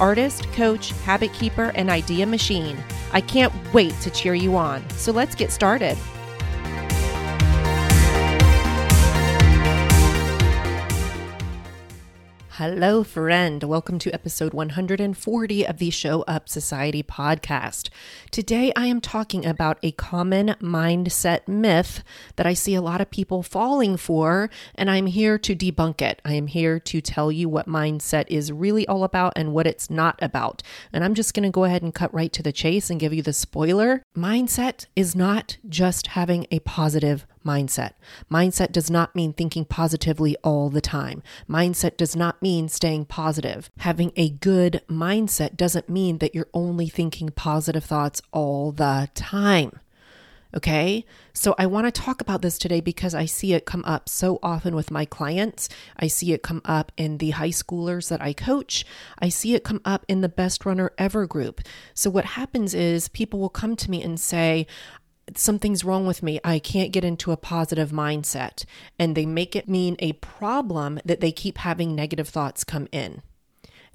artist, coach, habit keeper, and idea machine. I can't wait to cheer you on. So let's get started. Hello, friend. Welcome to episode 140 of the Show Up Society podcast. Today, I am talking about a common mindset myth that I see a lot of people falling for, and I'm here to debunk it. I am here to tell you what mindset is really all about and what it's not about. And I'm just going to go ahead and cut right to the chase and give you the spoiler. Mindset is not just having a positive mindset. Mindset does not mean thinking positively all the time. Mindset does not mean staying positive. Having a good mindset doesn't mean that you're only thinking positive thoughts all the time. Okay. So I want to talk about this today because I see it come up so often with my clients. I see it come up in the high schoolers that I coach. I see it come up in the Best Runner Ever group. So what happens is people will come to me and say, something's wrong with me. I can't get into a positive mindset. And they make it mean a problem that they keep having negative thoughts come in.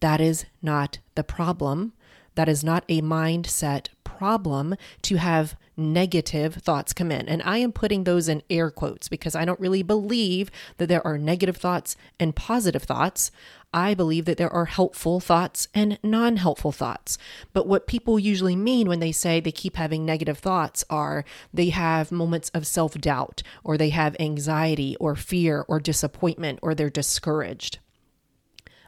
That is not the problem. That is not a mindset problem to have negative thoughts come in. And I am putting those in air quotes because I don't really believe that there are negative thoughts and positive thoughts. I believe that there are helpful thoughts and non helpful thoughts. But what people usually mean when they say they keep having negative thoughts are they have moments of self doubt, or they have anxiety, or fear, or disappointment, or they're discouraged.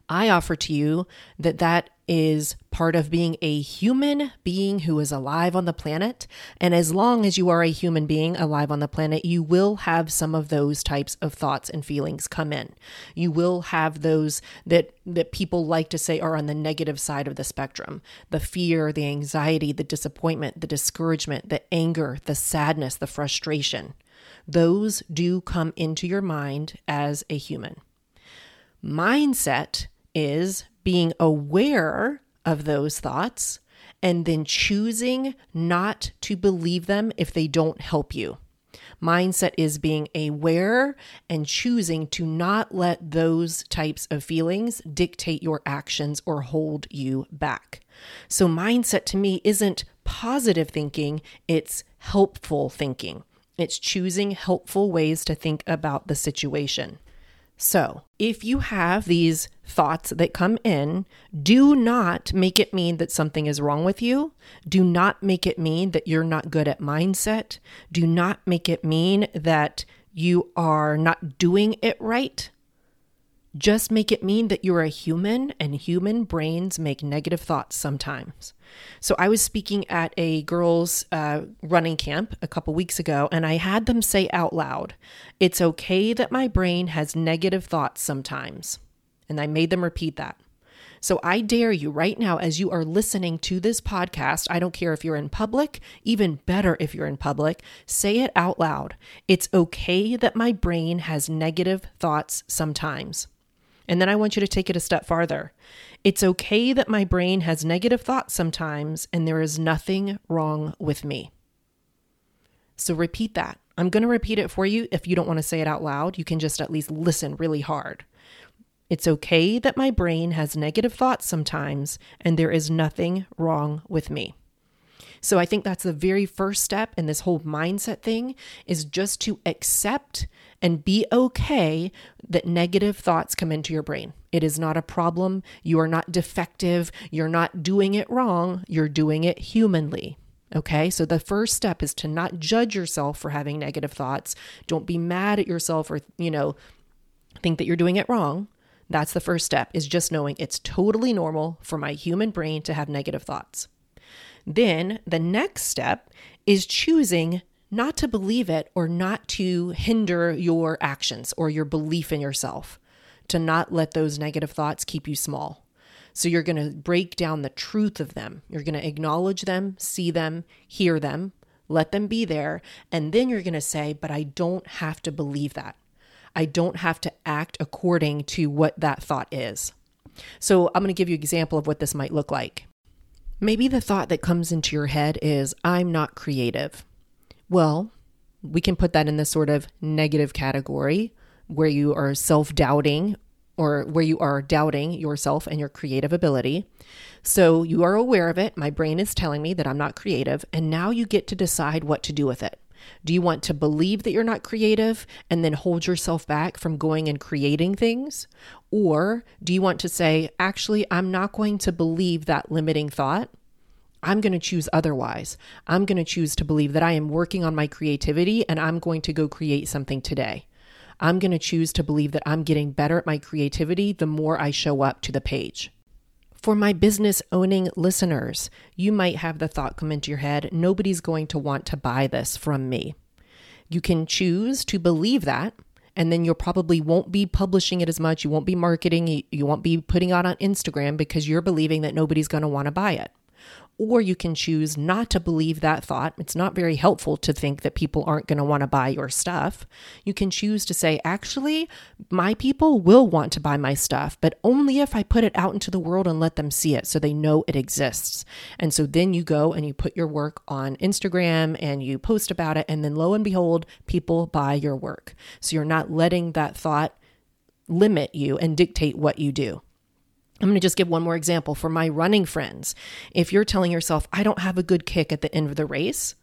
I offer to you that that is part of being a human being who is alive on the planet. And as long as you are a human being alive on the planet, you will have some of those types of thoughts and feelings come in. You will have those that, that people like to say are on the negative side of the spectrum the fear, the anxiety, the disappointment, the discouragement, the anger, the sadness, the frustration. Those do come into your mind as a human. Mindset is being aware of those thoughts and then choosing not to believe them if they don't help you. Mindset is being aware and choosing to not let those types of feelings dictate your actions or hold you back. So, mindset to me isn't positive thinking, it's helpful thinking. It's choosing helpful ways to think about the situation. So, if you have these thoughts that come in, do not make it mean that something is wrong with you. Do not make it mean that you're not good at mindset. Do not make it mean that you are not doing it right. Just make it mean that you're a human and human brains make negative thoughts sometimes. So I was speaking at a girls' uh, running camp a couple weeks ago, and I had them say out loud, It's okay that my brain has negative thoughts sometimes. And I made them repeat that. So I dare you right now, as you are listening to this podcast, I don't care if you're in public, even better if you're in public, say it out loud. It's okay that my brain has negative thoughts sometimes. And then I want you to take it a step farther. It's okay that my brain has negative thoughts sometimes, and there is nothing wrong with me. So repeat that. I'm going to repeat it for you. If you don't want to say it out loud, you can just at least listen really hard. It's okay that my brain has negative thoughts sometimes, and there is nothing wrong with me. So I think that's the very first step in this whole mindset thing is just to accept and be okay that negative thoughts come into your brain. It is not a problem. You are not defective. You're not doing it wrong. You're doing it humanly. Okay, so the first step is to not judge yourself for having negative thoughts. Don't be mad at yourself or, you know, think that you're doing it wrong. That's the first step, is just knowing it's totally normal for my human brain to have negative thoughts. Then the next step is choosing not to believe it or not to hinder your actions or your belief in yourself, to not let those negative thoughts keep you small. So you're going to break down the truth of them. You're going to acknowledge them, see them, hear them, let them be there. And then you're going to say, but I don't have to believe that. I don't have to act according to what that thought is. So I'm going to give you an example of what this might look like. Maybe the thought that comes into your head is, I'm not creative. Well, we can put that in this sort of negative category where you are self doubting or where you are doubting yourself and your creative ability. So you are aware of it. My brain is telling me that I'm not creative. And now you get to decide what to do with it. Do you want to believe that you're not creative and then hold yourself back from going and creating things? Or do you want to say, actually, I'm not going to believe that limiting thought? I'm going to choose otherwise. I'm going to choose to believe that I am working on my creativity and I'm going to go create something today. I'm going to choose to believe that I'm getting better at my creativity the more I show up to the page. For my business owning listeners, you might have the thought come into your head nobody's going to want to buy this from me. You can choose to believe that, and then you probably won't be publishing it as much. You won't be marketing, you won't be putting out on Instagram because you're believing that nobody's going to want to buy it or you can choose not to believe that thought. It's not very helpful to think that people aren't going to want to buy your stuff. You can choose to say, actually, my people will want to buy my stuff, but only if I put it out into the world and let them see it so they know it exists. And so then you go and you put your work on Instagram and you post about it, and then lo and behold, people buy your work. So you're not letting that thought limit you and dictate what you do. I'm going to just give one more example for my running friends. If you're telling yourself, I don't have a good kick at the end of the race,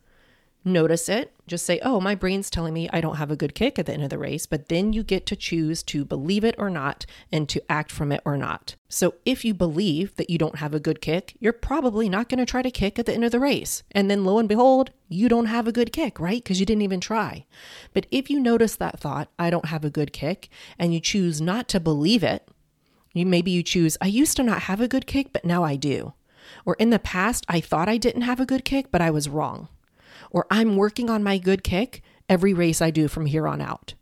notice it. Just say, oh, my brain's telling me I don't have a good kick at the end of the race. But then you get to choose to believe it or not and to act from it or not. So if you believe that you don't have a good kick, you're probably not going to try to kick at the end of the race. And then lo and behold, you don't have a good kick, right? Because you didn't even try. But if you notice that thought, I don't have a good kick, and you choose not to believe it, you maybe you choose, I used to not have a good kick, but now I do. Or in the past, I thought I didn't have a good kick, but I was wrong. Or I'm working on my good kick every race I do from here on out.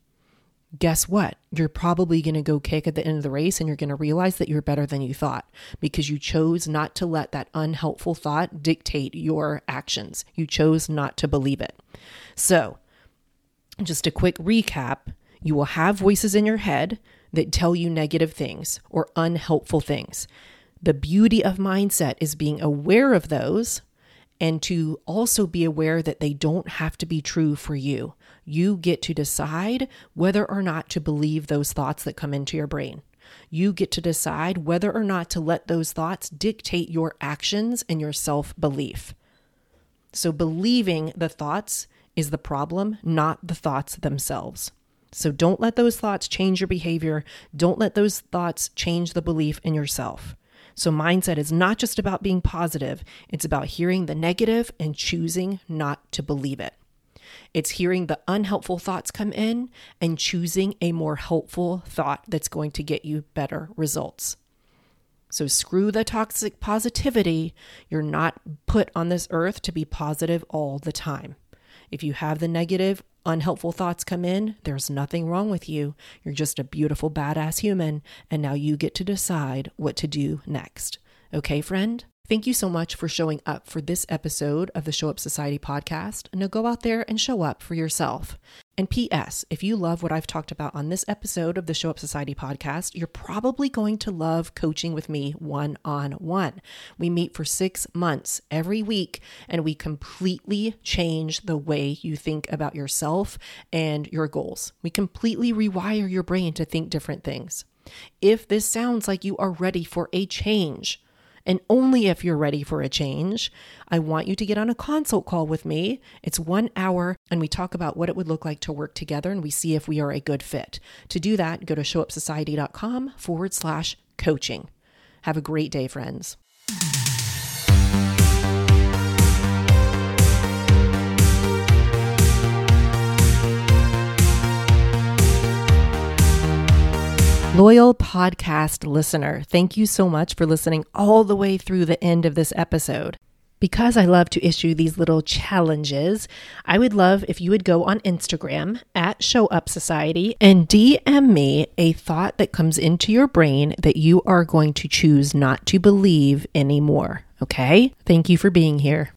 Guess what? You're probably going to go kick at the end of the race and you're going to realize that you're better than you thought because you chose not to let that unhelpful thought dictate your actions. You chose not to believe it. So, just a quick recap you will have voices in your head that tell you negative things or unhelpful things. The beauty of mindset is being aware of those and to also be aware that they don't have to be true for you. You get to decide whether or not to believe those thoughts that come into your brain. You get to decide whether or not to let those thoughts dictate your actions and your self belief. So, believing the thoughts is the problem, not the thoughts themselves. So don't let those thoughts change your behavior. Don't let those thoughts change the belief in yourself. So, mindset is not just about being positive, it's about hearing the negative and choosing not to believe it. It's hearing the unhelpful thoughts come in and choosing a more helpful thought that's going to get you better results. So, screw the toxic positivity. You're not put on this earth to be positive all the time. If you have the negative, unhelpful thoughts come in, there's nothing wrong with you. You're just a beautiful, badass human, and now you get to decide what to do next. Okay, friend? Thank you so much for showing up for this episode of the Show Up Society podcast. Now go out there and show up for yourself. And P.S., if you love what I've talked about on this episode of the Show Up Society podcast, you're probably going to love coaching with me one on one. We meet for six months every week, and we completely change the way you think about yourself and your goals. We completely rewire your brain to think different things. If this sounds like you are ready for a change, and only if you're ready for a change, I want you to get on a consult call with me. It's one hour, and we talk about what it would look like to work together and we see if we are a good fit. To do that, go to showupsociety.com forward slash coaching. Have a great day, friends. Loyal podcast listener, thank you so much for listening all the way through the end of this episode. Because I love to issue these little challenges, I would love if you would go on Instagram at Show Up Society and DM me a thought that comes into your brain that you are going to choose not to believe anymore. Okay? Thank you for being here.